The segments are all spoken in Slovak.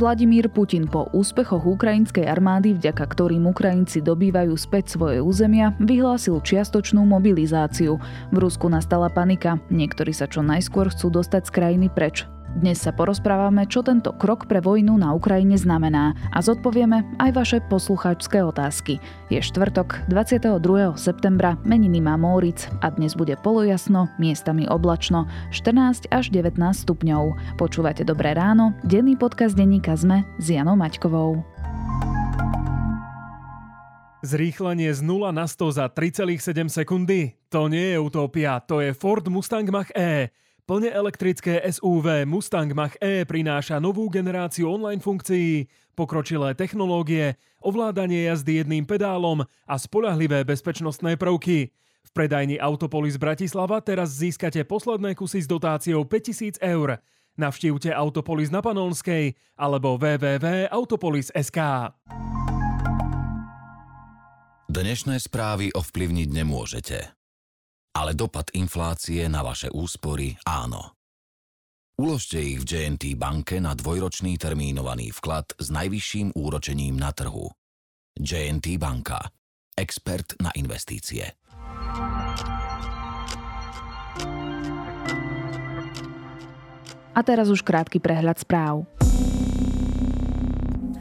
Vladimír Putin po úspechoch ukrajinskej armády, vďaka ktorým Ukrajinci dobývajú späť svoje územia, vyhlásil čiastočnú mobilizáciu. V Rusku nastala panika, niektorí sa čo najskôr chcú dostať z krajiny preč. Dnes sa porozprávame, čo tento krok pre vojnu na Ukrajine znamená a zodpovieme aj vaše poslucháčské otázky. Je štvrtok, 22. septembra, meniny má Móric a dnes bude polojasno, miestami oblačno, 14 až 19 stupňov. Počúvate Dobré ráno, denný podcast denníka ZME s Janou Maťkovou. Zrýchlenie z 0 na 100 za 3,7 sekundy? To nie je utopia, to je Ford Mustang Mach-E. Plne elektrické SUV Mustang Mach-E prináša novú generáciu online funkcií, pokročilé technológie, ovládanie jazdy jedným pedálom a spolahlivé bezpečnostné prvky. V predajni Autopolis Bratislava teraz získate posledné kusy s dotáciou 5000 eur. Navštívte Autopolis na Panonskej alebo www.autopolis.sk. Dnešné správy ovplyvniť nemôžete ale dopad inflácie na vaše úspory áno. Uložte ich v JNT banke na dvojročný termínovaný vklad s najvyšším úročením na trhu. JNT banka. Expert na investície. A teraz už krátky prehľad správ.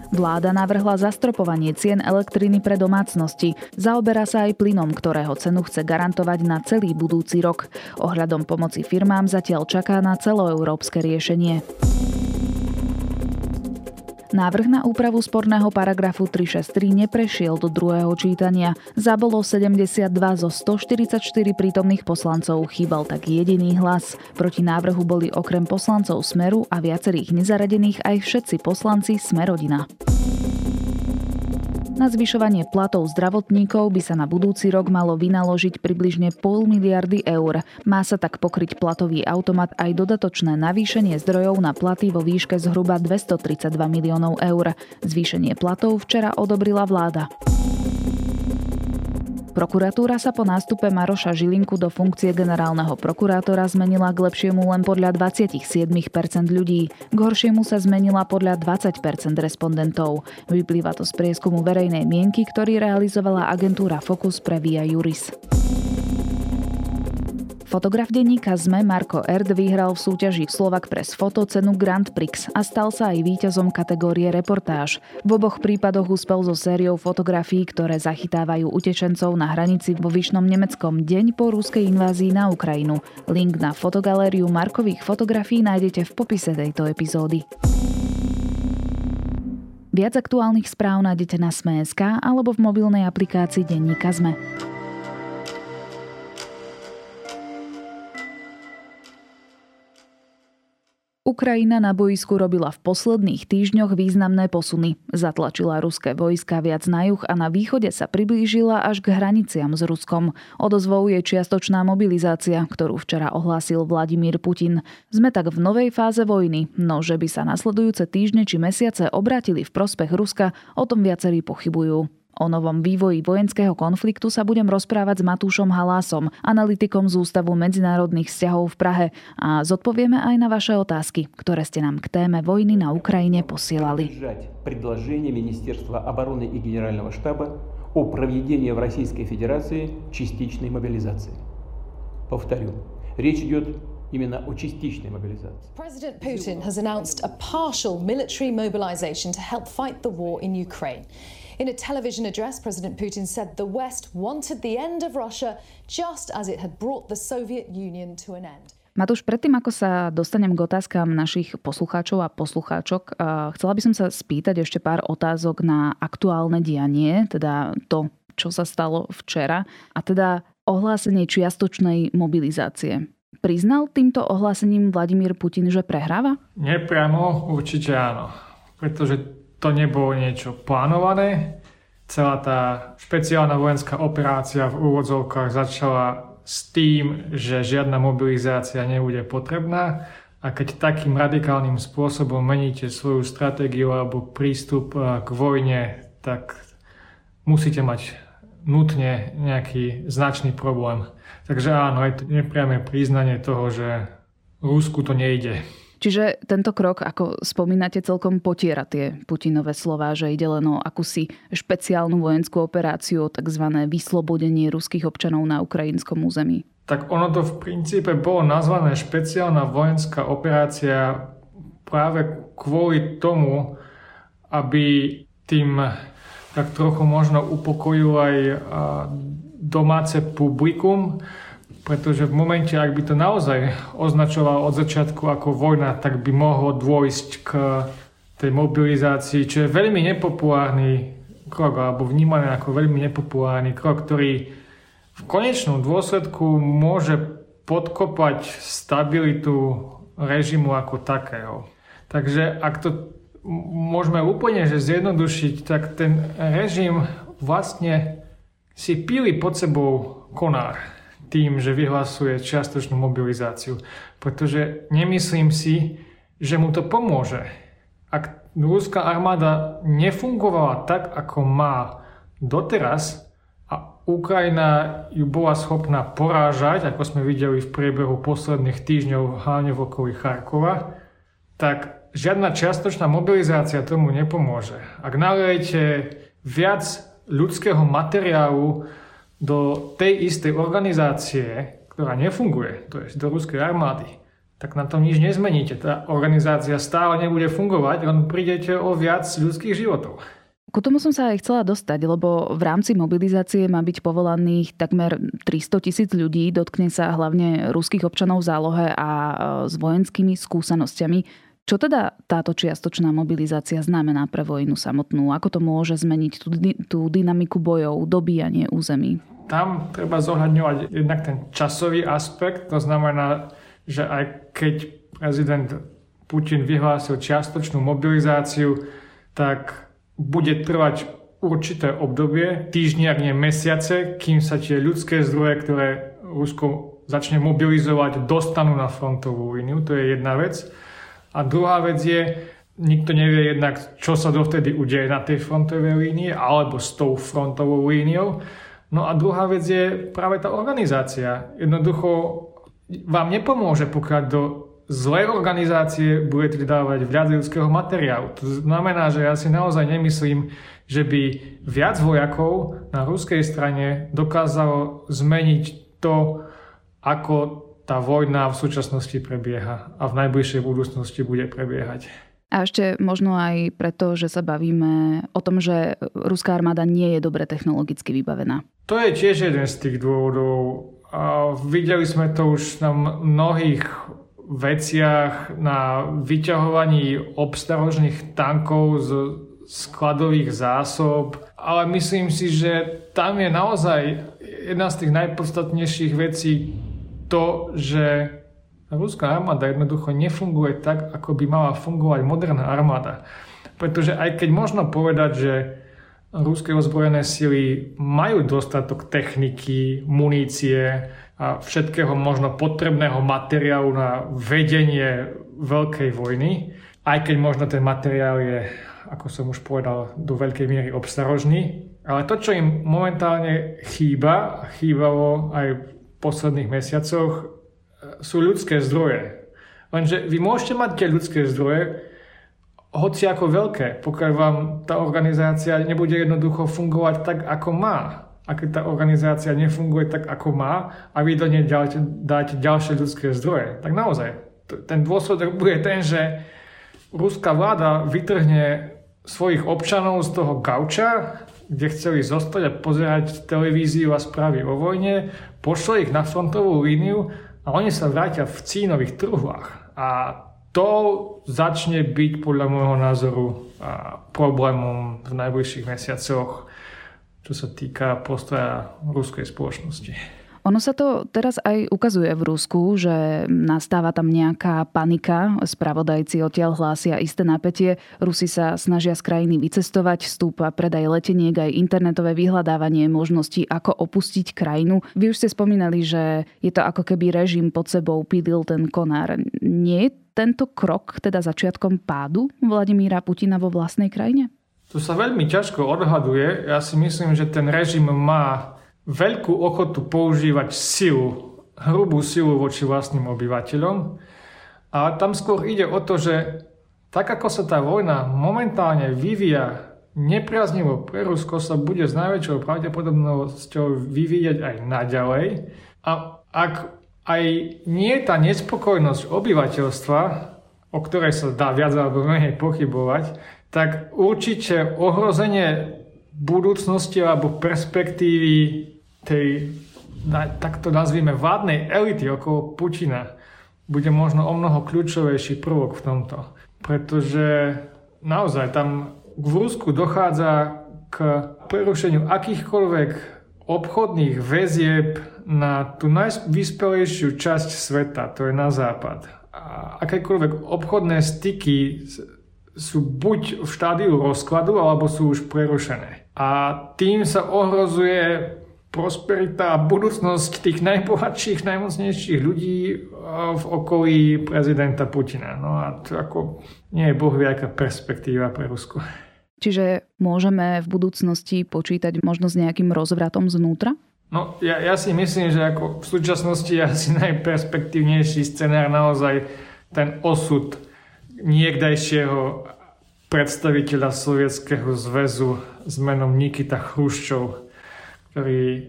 Vláda navrhla zastropovanie cien elektriny pre domácnosti. Zaoberá sa aj plynom, ktorého cenu chce garantovať na celý budúci rok. Ohľadom pomoci firmám zatiaľ čaká na celoeurópske riešenie. Návrh na úpravu sporného paragrafu 363 neprešiel do druhého čítania. Zabolo 72 zo 144 prítomných poslancov, chýbal tak jediný hlas. Proti návrhu boli okrem poslancov Smeru a viacerých nezaradených aj všetci poslanci Smerodina. Na zvyšovanie platov zdravotníkov by sa na budúci rok malo vynaložiť približne pol miliardy eur. Má sa tak pokryť platový automat aj dodatočné navýšenie zdrojov na platy vo výške zhruba 232 miliónov eur. Zvýšenie platov včera odobrila vláda. Prokuratúra sa po nástupe Maroša Žilinku do funkcie generálneho prokurátora zmenila k lepšiemu len podľa 27% ľudí. K horšiemu sa zmenila podľa 20% respondentov. Vyplýva to z prieskumu verejnej mienky, ktorý realizovala agentúra Focus pre Via Juris. Fotograf denníka ZME Marko Erd vyhral v súťaži Slovak Press Foto cenu Grand Prix a stal sa aj víťazom kategórie reportáž. V oboch prípadoch uspel so sériou fotografií, ktoré zachytávajú utečencov na hranici vo Vyšnom Nemeckom deň po ruskej invázii na Ukrajinu. Link na fotogalériu Markových fotografií nájdete v popise tejto epizódy. Viac aktuálnych správ nájdete na Sme.sk alebo v mobilnej aplikácii Denníka Sme. Ukrajina na boisku robila v posledných týždňoch významné posuny. Zatlačila ruské vojska viac na juh a na východe sa priblížila až k hraniciam s Ruskom. Odozvou je čiastočná mobilizácia, ktorú včera ohlásil Vladimír Putin. Sme tak v novej fáze vojny, no že by sa nasledujúce týždne či mesiace obratili v prospech Ruska, o tom viacerí pochybujú. O novom vývoji vojenského konfliktu sa budem rozprávať s Matúšom Halásom, analytikom z Ústavu medzinárodných vzťahov v Prahe a zodpovieme aj na vaše otázky, ktoré ste nám k téme vojny na Ukrajine posielali. Предложение Министерства обороны и Генерального штаба о проведении в Российской Федерации частичной мобилизации. Повторю, речь идет именно о частичной мобилизации. President Putin has announced a partial military mobilization to help fight the war in Ukraine. In a television address, President Putin said the West wanted the end of Russia just as it had brought the Soviet Union to an end. Matúš, predtým ako sa dostanem k otázkam našich poslucháčov a poslucháčok, chcela by som sa spýtať ešte pár otázok na aktuálne dianie, teda to, čo sa stalo včera, a teda ohlásenie čiastočnej mobilizácie. Priznal týmto ohlásením Vladimír Putin, že prehráva? Nepriamo určite áno. Pretože to nebolo niečo plánované. Celá tá špeciálna vojenská operácia v úvodzovkách začala s tým, že žiadna mobilizácia nebude potrebná a keď takým radikálnym spôsobom meníte svoju stratégiu alebo prístup eh, k vojne, tak musíte mať nutne nejaký značný problém. Takže áno, je to nepriame priznanie toho, že Rusku to nejde. Čiže tento krok, ako spomínate, celkom potiera tie Putinové slova, že ide len o akúsi špeciálnu vojenskú operáciu, tzv. vyslobodenie ruských občanov na ukrajinskom území. Tak ono to v princípe bolo nazvané špeciálna vojenská operácia práve kvôli tomu, aby tým tak trochu možno upokojil aj domáce publikum, pretože v momente, ak by to naozaj označoval od začiatku ako vojna, tak by mohlo dôjsť k tej mobilizácii, čo je veľmi nepopulárny krok, alebo vnímaný ako veľmi nepopulárny krok, ktorý v konečnom dôsledku môže podkopať stabilitu režimu ako takého. Takže ak to môžeme úplne že zjednodušiť, tak ten režim vlastne si píli pod sebou konár tým, že vyhlasuje čiastočnú mobilizáciu. Pretože nemyslím si, že mu to pomôže. Ak ruská armáda nefungovala tak, ako má doteraz a Ukrajina ju bola schopná porážať, ako sme videli v priebehu posledných týždňov hlavne v okolí Charkova, tak žiadna čiastočná mobilizácia tomu nepomôže. Ak nalejete viac ľudského materiálu do tej istej organizácie, ktorá nefunguje, to je do ruskej armády, tak na tom nič nezmeníte. Tá organizácia stále nebude fungovať, len prídete o viac ľudských životov. Ku tomu som sa aj chcela dostať, lebo v rámci mobilizácie má byť povolaných takmer 300 tisíc ľudí, dotkne sa hlavne ruských občanov v zálohe a e, s vojenskými skúsenosťami. Čo teda táto čiastočná mobilizácia znamená pre vojnu samotnú? Ako to môže zmeniť tú, tú dynamiku bojov, dobíjanie území? Tam treba zohľadňovať jednak ten časový aspekt, to znamená, že aj keď prezident Putin vyhlásil čiastočnú mobilizáciu, tak bude trvať určité obdobie, týždne, ak nie mesiace, kým sa tie ľudské zdroje, ktoré Rusko začne mobilizovať, dostanú na frontovú líniu. To je jedna vec. A druhá vec je, nikto nevie jednak, čo sa dovtedy udeje na tej frontovej línii alebo s tou frontovou líniou. No a druhá vec je práve tá organizácia. Jednoducho vám nepomôže, pokiaľ do zlej organizácie budete dávať viac ľudského materiálu. To znamená, že ja si naozaj nemyslím, že by viac vojakov na ruskej strane dokázalo zmeniť to, ako tá vojna v súčasnosti prebieha a v najbližšej budúcnosti bude prebiehať. A ešte možno aj preto, že sa bavíme o tom, že ruská armáda nie je dobre technologicky vybavená. To je tiež jeden z tých dôvodov. A videli sme to už na mnohých veciach, na vyťahovaní obstarožných tankov z skladových zásob, ale myslím si, že tam je naozaj jedna z tých najpodstatnejších vecí to, že ruská armáda jednoducho nefunguje tak, ako by mala fungovať moderná armáda. Pretože aj keď možno povedať, že ruské ozbrojené sily majú dostatok techniky, munície a všetkého možno potrebného materiálu na vedenie veľkej vojny, aj keď možno ten materiál je, ako som už povedal, do veľkej miery obstarožný. Ale to, čo im momentálne chýba, chýbalo aj posledných mesiacoch e, sú ľudské zdroje. Lenže vy môžete mať tie ľudské zdroje, hoci ako veľké, pokiaľ vám tá organizácia nebude jednoducho fungovať tak, ako má. A keď tá organizácia nefunguje tak, ako má a vy do nej dáte, dáte ďalšie ľudské zdroje, tak naozaj ten dôsledok bude ten, že ruská vláda vytrhne svojich občanov z toho gauča, kde chceli zostať a pozerať televíziu a správy o vojne, pošle ich na frontovú líniu a oni sa vrátia v cínových truhlách. A to začne byť podľa môjho názoru problémom v najbližších mesiacoch, čo sa týka postoja ruskej spoločnosti. Ono sa to teraz aj ukazuje v Rusku, že nastáva tam nejaká panika. Spravodajci odtiaľ hlásia isté napätie. Rusi sa snažia z krajiny vycestovať, stúpa predaj leteniek aj internetové vyhľadávanie možností, ako opustiť krajinu. Vy už ste spomínali, že je to ako keby režim pod sebou pídil ten konár. Nie je tento krok teda začiatkom pádu Vladimíra Putina vo vlastnej krajine? To sa veľmi ťažko odhaduje. Ja si myslím, že ten režim má veľkú ochotu používať silu, hrubú silu voči vlastným obyvateľom. A tam skôr ide o to, že tak ako sa tá vojna momentálne vyvíja nepriaznivo pre Rusko sa bude s najväčšou pravdepodobnosťou vyvíjať aj naďalej. A ak aj nie je tá nespokojnosť obyvateľstva, o ktorej sa dá viac alebo menej pochybovať, tak určite ohrozenie budúcnosti alebo perspektívy tej, takto nazvime, vládnej elity okolo Putina bude možno o mnoho kľúčovejší prvok v tomto. Pretože naozaj tam v Rusku dochádza k prerušeniu akýchkoľvek obchodných väzieb na tú najvyspelejšiu časť sveta, to je na západ. A akékoľvek obchodné styky sú buď v štádiu rozkladu, alebo sú už prerušené. A tým sa ohrozuje prosperita a budúcnosť tých najbohatších, najmocnejších ľudí v okolí prezidenta Putina. No a to ako nie je boh perspektíva pre Rusko. Čiže môžeme v budúcnosti počítať možno s nejakým rozvratom znútra? No, ja, ja si myslím, že ako v súčasnosti je asi najperspektívnejší scenár naozaj ten osud niekdajšieho predstaviteľa Sovietskeho zväzu s menom Nikita Chruščov, ktorý eh,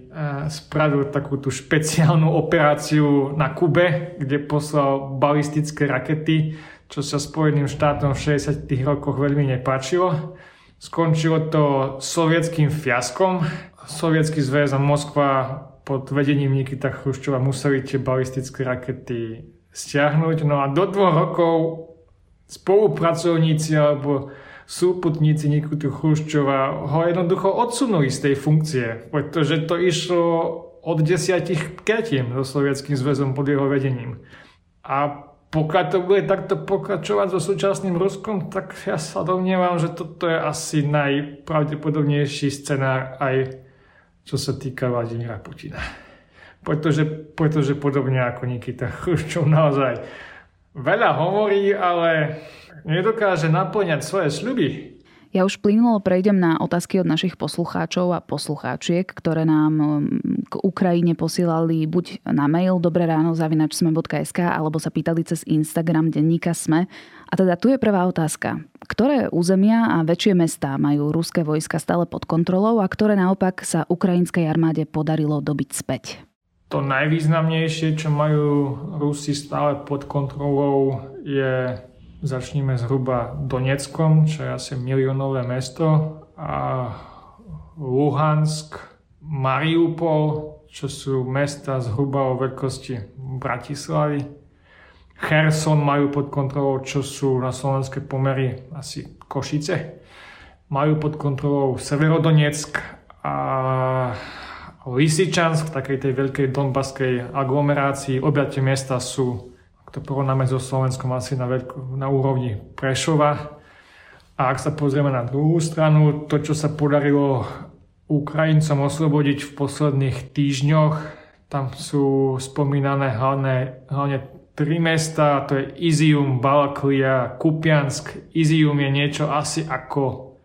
spravil takú špeciálnu operáciu na Kube, kde poslal balistické rakety, čo sa Spojeným štátom v 60. rokoch veľmi nepáčilo. Skončilo to sovietským fiaskom. Sovietský zväz a Moskva pod vedením Nikita Chruščova museli tie balistické rakety stiahnuť. No a do dvoch rokov spolupracovníci alebo súputníci Nikita Chruščova ho jednoducho odsunuli z tej funkcie, pretože to išlo od desiatich ketiem so Sovietským zväzom pod jeho vedením. A pokiaľ to bude takto pokračovať so súčasným Ruskom, tak ja sa domnievam, že toto je asi najpravdepodobnejší scenár aj čo sa týka Vladimíra Putina. Pretože, pretože podobne ako Nikita Chruščov naozaj veľa hovorí, ale nedokáže naplňať svoje sľuby. Ja už plynulo prejdem na otázky od našich poslucháčov a poslucháčiek, ktoré nám mm, k Ukrajine posielali buď na mail dobré ráno zavinačsme.sk alebo sa pýtali cez Instagram denníka Sme. A teda tu je prvá otázka. Ktoré územia a väčšie mestá majú ruské vojska stále pod kontrolou a ktoré naopak sa ukrajinskej armáde podarilo dobiť späť? To najvýznamnejšie, čo majú Rusi stále pod kontrolou, je Začníme zhruba Doneckom, čo je asi miliónové mesto a Luhansk, Mariupol, čo sú mesta zhruba o veľkosti Bratislavy. Kherson majú pod kontrolou, čo sú na slovenské pomery asi Košice. Majú pod kontrolou Severodonetsk a Lysyčansk, v takej tej veľkej donbaskej aglomerácii. Obia tie mesta sú to porovnáme so Slovenskom asi na, veľko, na úrovni Prešova. A ak sa pozrieme na druhú stranu, to, čo sa podarilo Ukrajincom oslobodiť v posledných týždňoch, tam sú spomínané hlavne, hlavne tri mesta, to je Izium, Balaklia, Kupiansk. Izium je niečo asi ako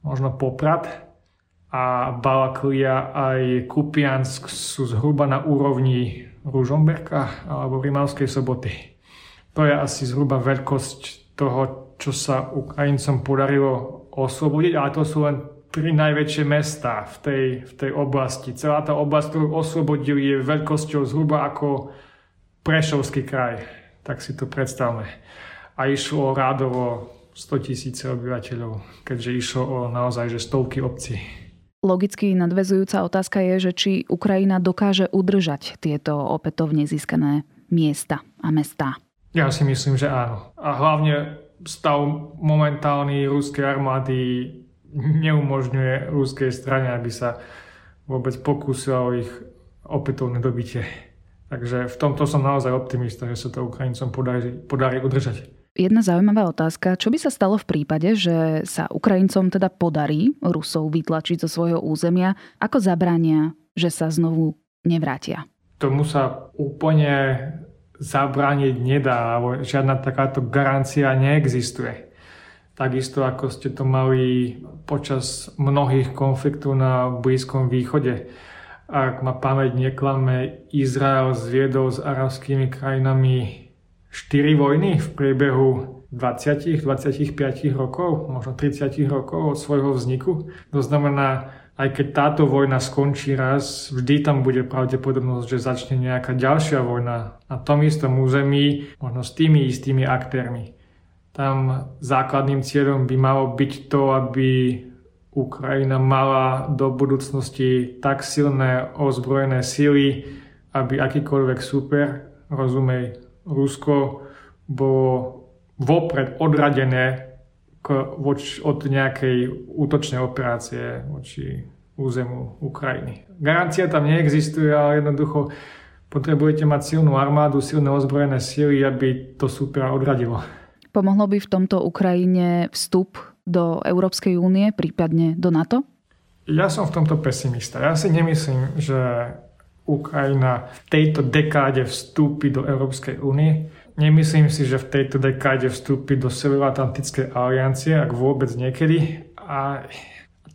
možno Poprad a Balaklia aj Kupiansk sú zhruba na úrovni Ružomberka alebo Rimavskej soboty. To je asi zhruba veľkosť toho, čo sa Ukrajincom podarilo oslobodiť, ale to sú len tri najväčšie mesta v tej, v tej oblasti. Celá tá oblasť, ktorú oslobodili, je veľkosťou zhruba ako Prešovský kraj. Tak si to predstavme. A išlo rádovo 100 tisíce obyvateľov, keďže išlo o naozaj že stovky obcí. Logicky nadvezujúca otázka je, že či Ukrajina dokáže udržať tieto opätovne získané miesta a mestá. Ja si myslím, že áno. A hlavne stav momentálny ruskej armády neumožňuje ruskej strane, aby sa vôbec pokúsila o ich opätovné dobitie. Takže v tomto som naozaj optimista, že sa to Ukrajincom podarí, podarí udržať. Jedna zaujímavá otázka. Čo by sa stalo v prípade, že sa Ukrajincom teda podarí Rusov vytlačiť zo svojho územia? Ako zabránia, že sa znovu nevrátia? Tomu sa úplne zabrániť nedá, alebo žiadna takáto garancia neexistuje. Takisto ako ste to mali počas mnohých konfliktov na Blízkom východe. Ak ma pamäť neklame, Izrael zviedol s arabskými krajinami 4 vojny v priebehu 20, 25 rokov, možno 30 rokov od svojho vzniku. To znamená, aj keď táto vojna skončí raz, vždy tam bude pravdepodobnosť, že začne nejaká ďalšia vojna na tom istom území, možno s tými istými aktérmi. Tam základným cieľom by malo byť to, aby Ukrajina mala do budúcnosti tak silné ozbrojené síly, aby akýkoľvek super, rozumej Rusko, bolo vopred odradené voč, od nejakej útočnej operácie voči územu Ukrajiny. Garancia tam neexistuje, ale jednoducho potrebujete mať silnú armádu, silné ozbrojené síly, aby to supera odradilo. Pomohlo by v tomto Ukrajine vstup do Európskej únie, prípadne do NATO? Ja som v tomto pesimista. Ja si nemyslím, že Ukrajina v tejto dekáde vstúpi do Európskej únie. Nemyslím si, že v tejto dekáde vstúpi do Severoatlantickej aliancie, ak vôbec niekedy. A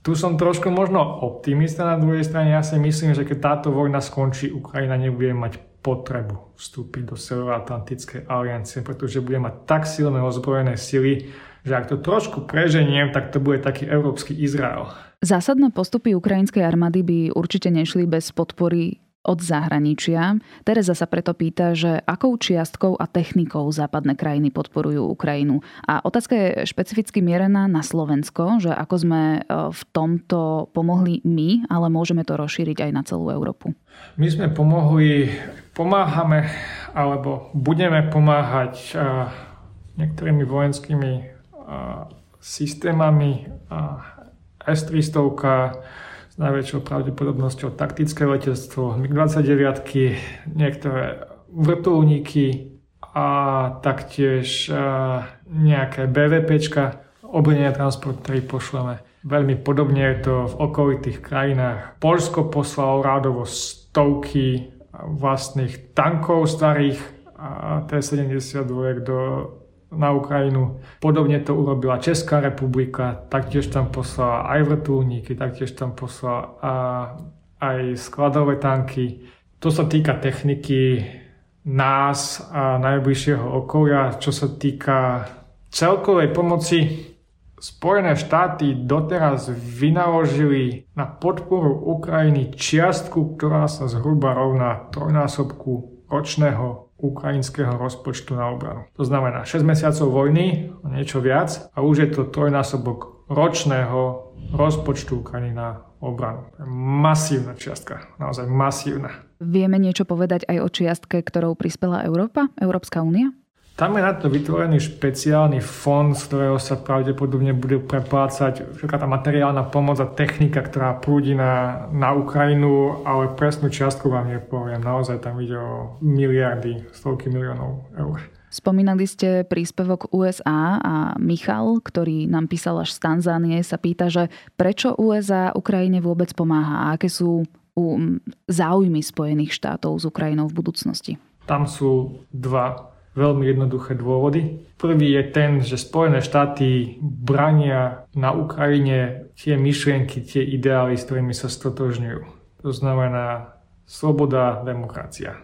tu som trošku možno optimista na druhej strane. Ja si myslím, že keď táto vojna skončí, Ukrajina nebude mať potrebu vstúpiť do Severoatlantickej aliancie, pretože bude mať tak silné ozbrojené sily, že ak to trošku preženiem, tak to bude taký európsky Izrael. Zásadné postupy ukrajinskej armády by určite nešli bez podpory od zahraničia. Teresa sa preto pýta, že akou čiastkou a technikou západné krajiny podporujú Ukrajinu. A otázka je špecificky mierená na Slovensko, že ako sme e, v tomto pomohli my, ale môžeme to rozšíriť aj na celú Európu. My sme pomohli, pomáhame alebo budeme pomáhať e, niektorými vojenskými e, systémami S-300, s najväčšou pravdepodobnosťou taktické letectvo, MiG-29, niektoré vrtulníky a taktiež nejaké BVPčka, transport, ktorý pošleme. Veľmi podobne je to v okolitých krajinách. Polsko poslalo rádovo stovky vlastných tankov starých a T-72 do na Ukrajinu. Podobne to urobila Česká republika, taktiež tam poslala aj vrtulníky, taktiež tam poslala a aj skladové tanky. To sa týka techniky nás a najbližšieho okolia. Čo sa týka celkovej pomoci, Spojené štáty doteraz vynaložili na podporu Ukrajiny čiastku, ktorá sa zhruba rovná trojnásobku ročného ukrajinského rozpočtu na obranu. To znamená 6 mesiacov vojny, niečo viac a už je to trojnásobok ročného rozpočtu Ukrajiny na obranu. Masívna čiastka, naozaj masívna. Vieme niečo povedať aj o čiastke, ktorou prispela Európa, Európska únia? Tam je na to vytvorený špeciálny fond, z ktorého sa pravdepodobne bude preplácať všetká tá materiálna pomoc a technika, ktorá prúdi na, na Ukrajinu, ale presnú čiastku vám nepoviem. Naozaj tam ide o miliardy, stovky miliónov eur. Spomínali ste príspevok USA a Michal, ktorý nám písal až z Tanzánie, sa pýta, že prečo USA Ukrajine vôbec pomáha a aké sú záujmy Spojených štátov s Ukrajinou v budúcnosti? Tam sú dva veľmi jednoduché dôvody. Prvý je ten, že Spojené štáty brania na Ukrajine tie myšlienky, tie ideály, s ktorými sa stotožňujú. To znamená sloboda, demokracia.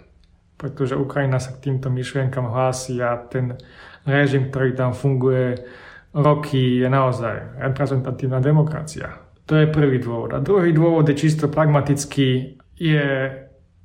Pretože Ukrajina sa k týmto myšlienkam hlási a ten režim, ktorý tam funguje roky, je naozaj reprezentatívna demokracia. To je prvý dôvod. A druhý dôvod je čisto pragmatický. Je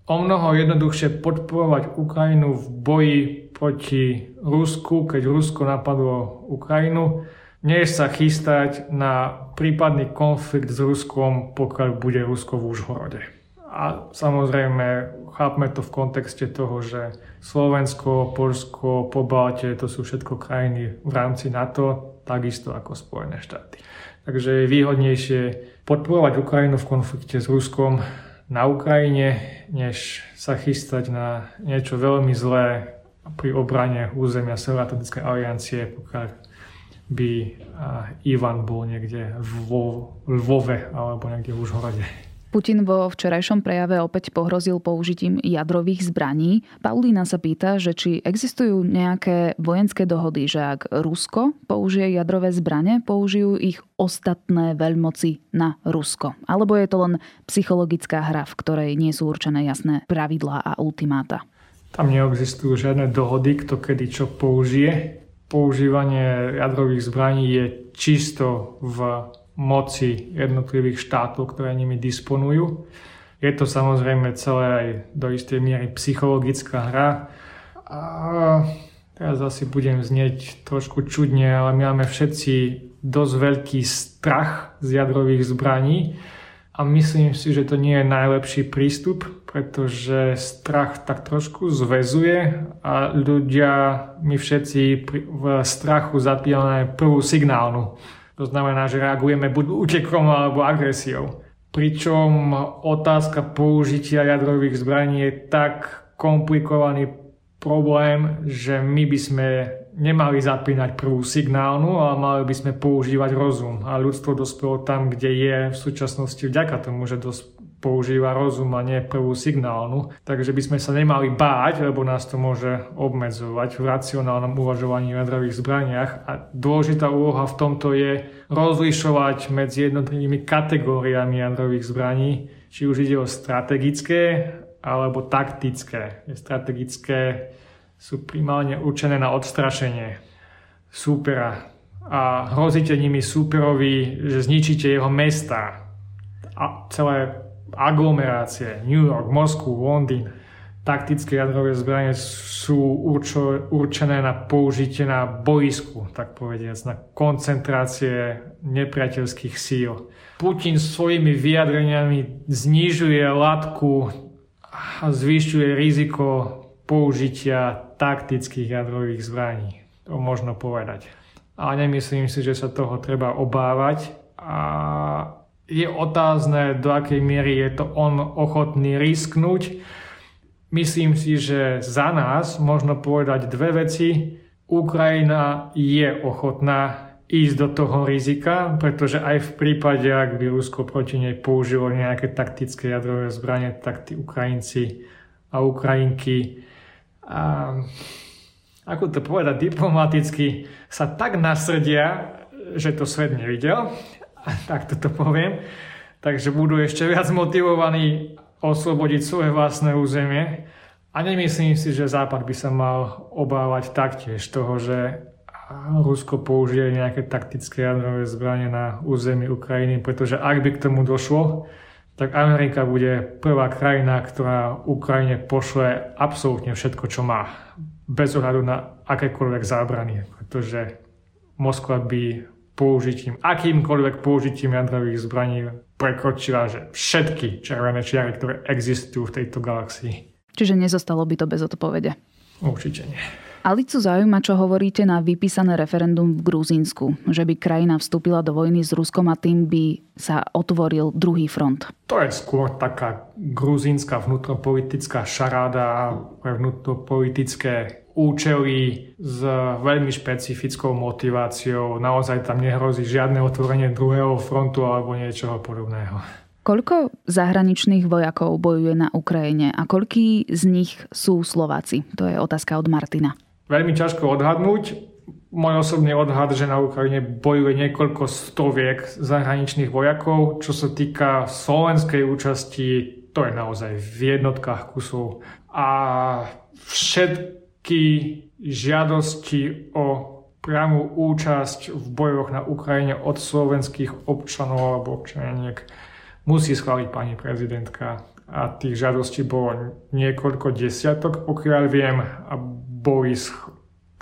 o mnoho jednoduchšie podporovať Ukrajinu v boji proti Rusku, keď Rusko napadlo Ukrajinu, než sa chystať na prípadný konflikt s Ruskom, pokiaľ bude Rusko v Užhorode. A samozrejme, chápme to v kontexte toho, že Slovensko, Polsko, Pobaltie, to sú všetko krajiny v rámci NATO, takisto ako Spojené štáty. Takže je výhodnejšie podporovať Ukrajinu v konflikte s Ruskom na Ukrajine, než sa chystať na niečo veľmi zlé pri obrane územia Severoatlantickej aliancie, pokiaľ by Ivan bol niekde v Lvove alebo niekde v Užhorode. Putin vo včerajšom prejave opäť pohrozil použitím jadrových zbraní. Paulína sa pýta, že či existujú nejaké vojenské dohody, že ak Rusko použije jadrové zbranie, použijú ich ostatné veľmoci na Rusko. Alebo je to len psychologická hra, v ktorej nie sú určené jasné pravidlá a ultimáta. Tam neexistujú žiadne dohody, kto kedy čo použije. Používanie jadrových zbraní je čisto v moci jednotlivých štátov, ktoré nimi disponujú. Je to samozrejme celé aj do istej miery psychologická hra. A teraz asi budem znieť trošku čudne, ale my máme všetci dosť veľký strach z jadrových zbraní a myslím si, že to nie je najlepší prístup, pretože strach tak trošku zväzuje a ľudia, my všetci v strachu zapíjame prvú signálnu. To znamená, že reagujeme buď útekom alebo agresiou. Pričom otázka použitia jadrových zbraní je tak komplikovaný problém, že my by sme nemali zapínať prvú signálnu, ale mali by sme používať rozum. A ľudstvo dospelo tam, kde je v súčasnosti vďaka tomu, že dos- používa rozum a nie prvú signálnu. Takže by sme sa nemali báť, lebo nás to môže obmedzovať v racionálnom uvažovaní o jadrových zbraniach. A dôležitá úloha v tomto je rozlišovať medzi jednotlivými kategóriami jadrových zbraní, či už ide o strategické alebo taktické. Strategické sú primárne určené na odstrašenie súpera a hrozíte nimi súperovi, že zničíte jeho mesta a celé aglomerácie, New York, Moskvu, Londýn. Taktické jadrové zbranie sú určo, určené na použitie na boisku, tak povediac, na koncentrácie nepriateľských síl. Putin svojimi vyjadreniami znižuje látku a zvyšuje riziko použitia taktických jadrových zbraní. To možno povedať. Ale nemyslím si, že sa toho treba obávať. A je otázne, do akej miery je to on ochotný risknúť. Myslím si, že za nás možno povedať dve veci. Ukrajina je ochotná ísť do toho rizika, pretože aj v prípade, ak by Rusko proti nej použilo nejaké taktické jadrové zbranie, tak tí Ukrajinci a Ukrajinky a, ako to povedať diplomaticky, sa tak nasrdia, že to svet nevidel, tak to poviem, takže budú ešte viac motivovaní oslobodiť svoje vlastné územie. A nemyslím si, že Západ by sa mal obávať taktiež toho, že Rusko použije nejaké taktické jadrové zbranie na území Ukrajiny, pretože ak by k tomu došlo, tak Amerika bude prvá krajina, ktorá Ukrajine pošle absolútne všetko, čo má. Bez ohľadu na akékoľvek zábrany. Pretože Moskva by použitím, akýmkoľvek použitím jadrových zbraní prekročila že všetky červené čiary, ktoré existujú v tejto galaxii. Čiže nezostalo by to bez odpovede? Určite nie. Alicu zaujíma, čo hovoríte na vypísané referendum v Gruzínsku, že by krajina vstúpila do vojny s Ruskom a tým by sa otvoril druhý front. To je skôr taká gruzínska vnútropolitická šaráda pre vnútropolitické účely s veľmi špecifickou motiváciou. Naozaj tam nehrozí žiadne otvorenie druhého frontu alebo niečoho podobného. Koľko zahraničných vojakov bojuje na Ukrajine a koľký z nich sú Slováci? To je otázka od Martina veľmi ťažko odhadnúť. Môj osobný odhad, že na Ukrajine bojuje niekoľko stoviek zahraničných vojakov. Čo sa týka slovenskej účasti, to je naozaj v jednotkách kusov. A všetky žiadosti o priamu účasť v bojoch na Ukrajine od slovenských občanov alebo občaniek musí schváliť pani prezidentka. A tých žiadostí bolo niekoľko desiatok, pokiaľ viem, a boli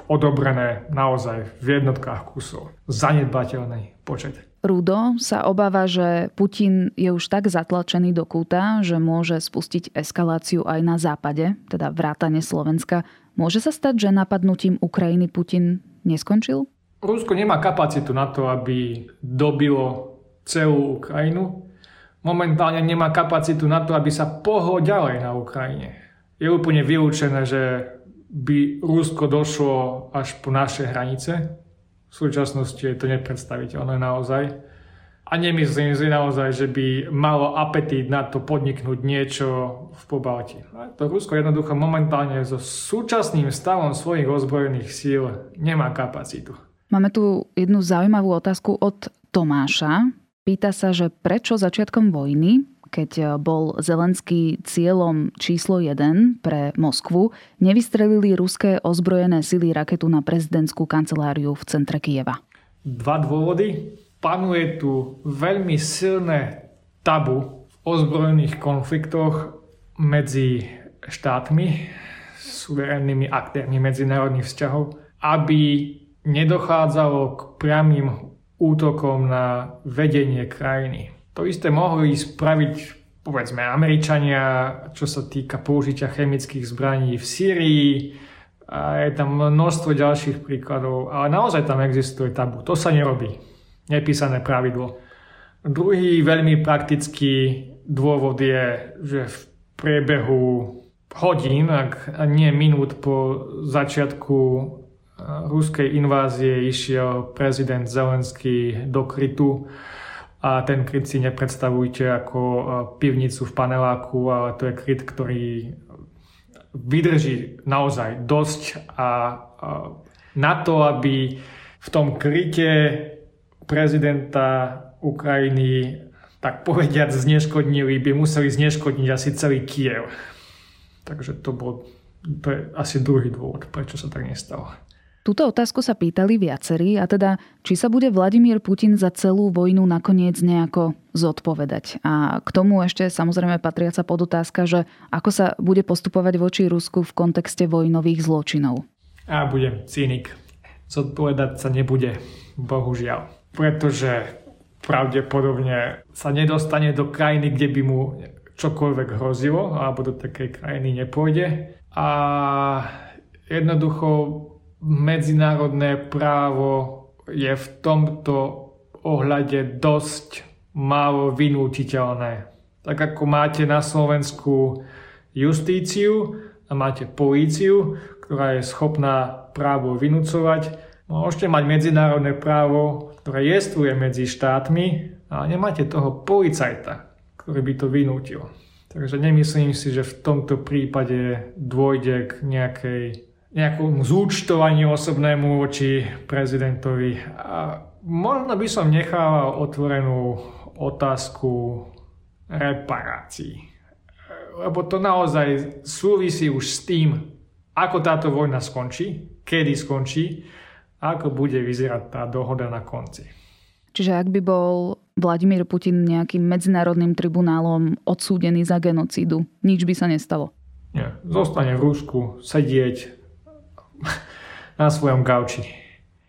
odobrené naozaj v jednotkách kusov. Zanedbateľný počet. Rudo sa obáva, že Putin je už tak zatlačený do kúta, že môže spustiť eskaláciu aj na západe, teda vrátane Slovenska. Môže sa stať, že napadnutím Ukrajiny Putin neskončil? Rusko nemá kapacitu na to, aby dobilo celú Ukrajinu. Momentálne nemá kapacitu na to, aby sa pohol ďalej na Ukrajine. Je úplne vylúčené, že by Rusko došlo až po naše hranice. V súčasnosti je to nepredstaviteľné naozaj. A nemyslím si naozaj, že by malo apetít na to podniknúť niečo v Pobalti. To Rusko jednoducho momentálne so súčasným stavom svojich ozbrojených síl nemá kapacitu. Máme tu jednu zaujímavú otázku od Tomáša. Pýta sa, že prečo začiatkom vojny keď bol Zelenský cieľom číslo 1 pre Moskvu, nevystrelili ruské ozbrojené sily raketu na prezidentskú kanceláriu v centre Kieva? Dva dôvody. Panuje tu veľmi silné tabu v ozbrojených konfliktoch medzi štátmi, suverénnymi aktérmi medzinárodných vzťahov, aby nedochádzalo k priamým útokom na vedenie krajiny. To isté mohli spraviť povedzme Američania, čo sa týka použitia chemických zbraní v Sýrii, a je tam množstvo ďalších príkladov, ale naozaj tam existuje tabu. To sa nerobí. Nepísané pravidlo. Druhý veľmi praktický dôvod je, že v priebehu hodín, ak nie minút po začiatku ruskej invázie išiel prezident Zelenský do krytu. A ten kryt si nepredstavujte ako pivnicu v paneláku, ale to je kryt, ktorý vydrží naozaj dosť a na to, aby v tom kryte prezidenta Ukrajiny tak povediať zneškodnili, by museli zneškodniť asi celý Kiev. Takže to bol to je asi druhý dôvod, prečo sa tak nestalo. Túto otázku sa pýtali viacerí a teda, či sa bude Vladimír Putin za celú vojnu nakoniec nejako zodpovedať. A k tomu ešte samozrejme patriaca podotázka, že ako sa bude postupovať voči Rusku v kontexte vojnových zločinov. A budem cynik. Zodpovedať sa nebude, bohužiaľ. Pretože pravdepodobne sa nedostane do krajiny, kde by mu čokoľvek hrozilo, alebo do takej krajiny nepôjde. A jednoducho medzinárodné právo je v tomto ohľade dosť málo vynútiteľné. Tak ako máte na Slovensku justíciu a máte políciu, ktorá je schopná právo vynúcovať, môžete mať medzinárodné právo, ktoré jestvuje medzi štátmi, ale nemáte toho policajta, ktorý by to vynútil. Takže nemyslím si, že v tomto prípade dôjde k nejakej nejakom zúčtovaniu osobnému voči prezidentovi. A možno by som nechával otvorenú otázku reparácií. Lebo to naozaj súvisí už s tým, ako táto vojna skončí, kedy skončí ako bude vyzerať tá dohoda na konci. Čiže ak by bol Vladimír Putin nejakým medzinárodným tribunálom odsúdený za genocídu, nič by sa nestalo? Nie. Zostane v Rusku sedieť, na svojom gauči.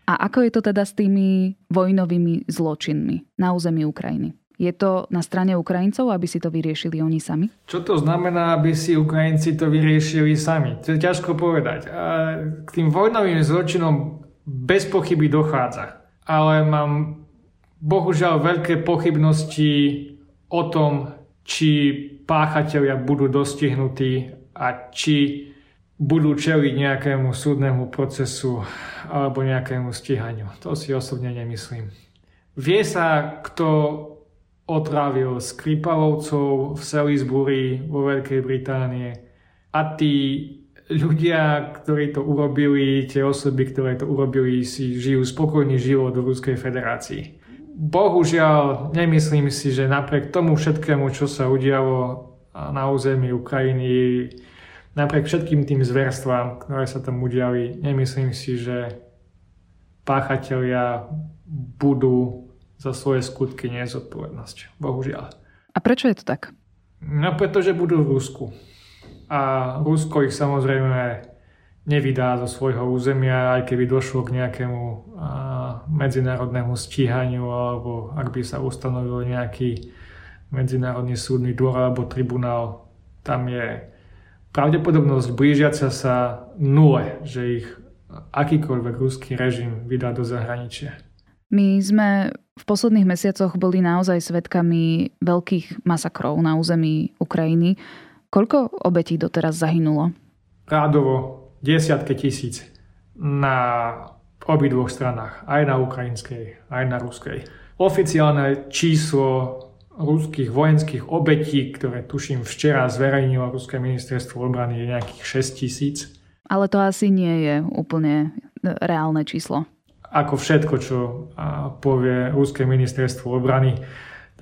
A ako je to teda s tými vojnovými zločinmi na území Ukrajiny? Je to na strane Ukrajincov, aby si to vyriešili oni sami? Čo to znamená, aby si Ukrajinci to vyriešili sami? To je ťažko povedať. A k tým vojnovým zločinom bez pochyby dochádza. Ale mám bohužiaľ veľké pochybnosti o tom, či páchatelia budú dostihnutí a či budú čeliť nejakému súdnemu procesu alebo nejakému stíhaniu. To si osobne nemyslím. Vie sa, kto otrávil Skripalovcov v Salisbury vo Veľkej Británie a tí ľudia, ktorí to urobili, tie osoby, ktoré to urobili, si žijú spokojný život v Ruskej federácii. Bohužiaľ, nemyslím si, že napriek tomu všetkému, čo sa udialo na území Ukrajiny, napriek všetkým tým zverstvám, ktoré sa tam udiali, nemyslím si, že páchatelia budú za svoje skutky nezodpovednosť. Bohužiaľ. A prečo je to tak? No pretože budú v Rusku. A Rusko ich samozrejme nevydá zo svojho územia, aj keby došlo k nejakému medzinárodnému stíhaniu, alebo ak by sa ustanovil nejaký medzinárodný súdny dvor alebo tribunál, tam je pravdepodobnosť blížiaca sa nule, že ich akýkoľvek ruský režim vydá do zahraničia. My sme v posledných mesiacoch boli naozaj svetkami veľkých masakrov na území Ukrajiny. Koľko obetí doteraz zahynulo? Rádovo desiatky tisíc na obidvoch stranách, aj na ukrajinskej, aj na ruskej. Oficiálne číslo ruských vojenských obetí, ktoré tuším včera zverejnilo Ruské ministerstvo obrany, je nejakých 6 tisíc. Ale to asi nie je úplne reálne číslo. Ako všetko, čo povie Ruské ministerstvo obrany,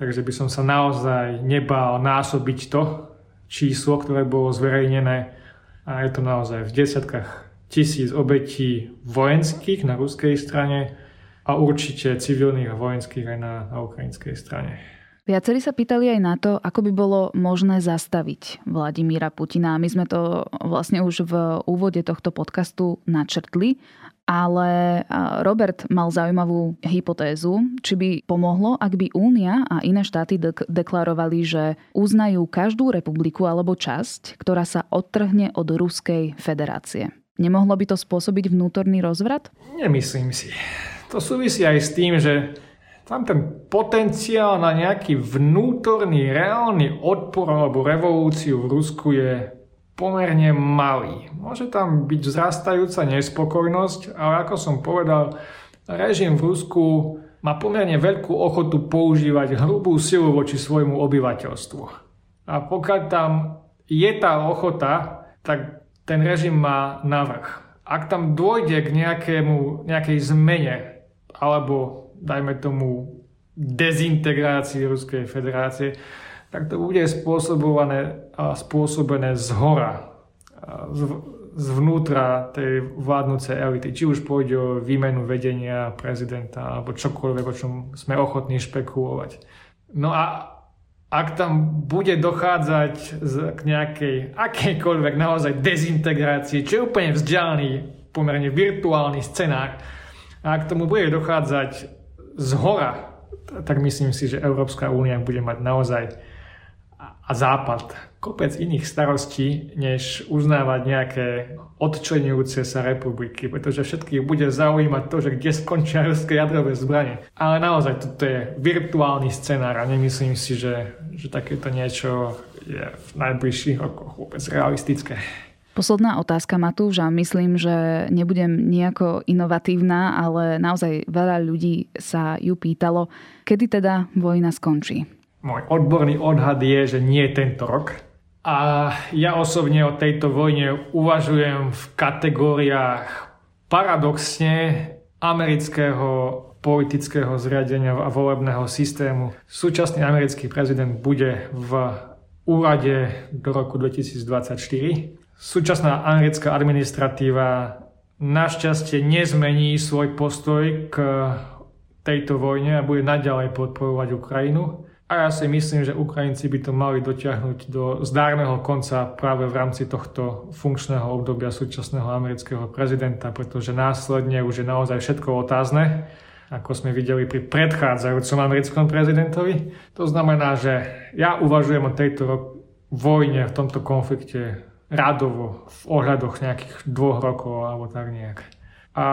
Takže by som sa naozaj nebál násobiť to číslo, ktoré bolo zverejnené a je to naozaj v desiatkách tisíc obetí vojenských na ruskej strane a určite civilných a vojenských aj na, na ukrajinskej strane. Viacerí sa pýtali aj na to, ako by bolo možné zastaviť Vladimíra Putina. My sme to vlastne už v úvode tohto podcastu načrtli, ale Robert mal zaujímavú hypotézu, či by pomohlo, ak by Únia a iné štáty dek- deklarovali, že uznajú každú republiku alebo časť, ktorá sa odtrhne od Ruskej federácie. Nemohlo by to spôsobiť vnútorný rozvrat? Nemyslím si. To súvisí aj s tým, že tam ten potenciál na nejaký vnútorný, reálny odpor alebo revolúciu v Rusku je pomerne malý. Môže tam byť vzrastajúca nespokojnosť, ale ako som povedal, režim v Rusku má pomerne veľkú ochotu používať hrubú silu voči svojmu obyvateľstvu. A pokiaľ tam je tá ochota, tak ten režim má navrh. Ak tam dôjde k nejakému, nejakej zmene alebo dajme tomu, dezintegrácii Ruskej federácie, tak to bude spôsobované a spôsobené z hora, zvnútra tej vládnúcej elity. Či už pôjde o výmenu vedenia prezidenta alebo čokoľvek, o čom sme ochotní špekulovať. No a ak tam bude dochádzať k nejakej akejkoľvek naozaj dezintegrácii, čo je úplne vzdialený, pomerne virtuálny scenár, a ak tomu bude dochádzať z hora, tak myslím si, že Európska únia bude mať naozaj a Západ kopec iných starostí, než uznávať nejaké odčlenujúce sa republiky, pretože všetkých bude zaujímať to, že kde skončia ruské jadrové zbranie. Ale naozaj toto je virtuálny scenár a nemyslím si, že, že takéto niečo je v najbližších rokoch vôbec realistické. Posledná otázka, Matúš, a myslím, že nebudem nejako inovatívna, ale naozaj veľa ľudí sa ju pýtalo, kedy teda vojna skončí. Môj odborný odhad je, že nie tento rok. A ja osobne o tejto vojne uvažujem v kategóriách paradoxne amerického politického zriadenia a volebného systému. Súčasný americký prezident bude v úrade do roku 2024 Súčasná americká administratíva našťastie nezmení svoj postoj k tejto vojne a bude naďalej podporovať Ukrajinu. A ja si myslím, že Ukrajinci by to mali dotiahnuť do zdárneho konca práve v rámci tohto funkčného obdobia súčasného amerického prezidenta, pretože následne už je naozaj všetko otázne, ako sme videli pri predchádzajúcom americkom prezidentovi. To znamená, že ja uvažujem o tejto vojne v tomto konflikte radovo v ohľadoch nejakých dvoch rokov alebo tak nejak. A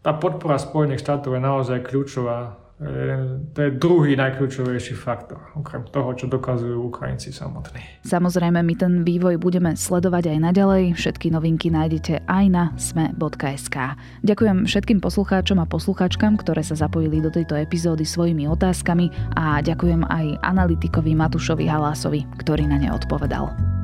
tá podpora Spojených štátov je naozaj kľúčová. To je druhý najkľúčovejší faktor, okrem toho, čo dokazujú Ukrajinci samotní. Samozrejme, my ten vývoj budeme sledovať aj naďalej. Všetky novinky nájdete aj na sme.sk. Ďakujem všetkým poslucháčom a poslucháčkam, ktoré sa zapojili do tejto epizódy svojimi otázkami a ďakujem aj analytikovi Matušovi Halásovi, ktorý na ne odpovedal.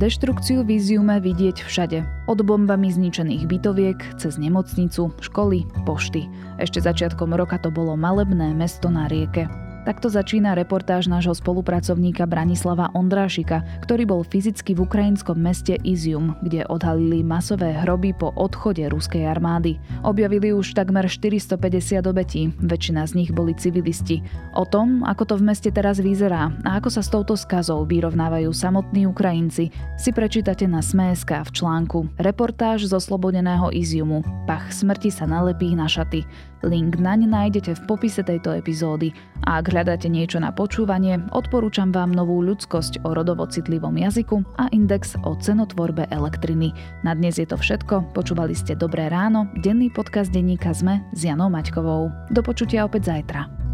Deštrukciu v Iziume vidieť všade. Od bombami zničených bytoviek, cez nemocnicu, školy, pošty. Ešte začiatkom roka to bolo malebné mesto na rieke. Takto začína reportáž nášho spolupracovníka Branislava Ondrášika, ktorý bol fyzicky v ukrajinskom meste Izium, kde odhalili masové hroby po odchode ruskej armády. Objavili už takmer 450 obetí, väčšina z nich boli civilisti. O tom, ako to v meste teraz vyzerá a ako sa s touto skazou vyrovnávajú samotní Ukrajinci, si prečítate na Sme.sk v článku Reportáž zo slobodeného Iziumu. Pach smrti sa nalepí na šaty. Link naň nájdete v popise tejto epizódy. A ak hľadáte niečo na počúvanie, odporúčam vám novú ľudskosť o rodovo citlivom jazyku a index o cenotvorbe elektriny. Na dnes je to všetko. Počúvali ste Dobré ráno, denný podcast denníka ZME s Janou Maťkovou. Do počutia opäť zajtra.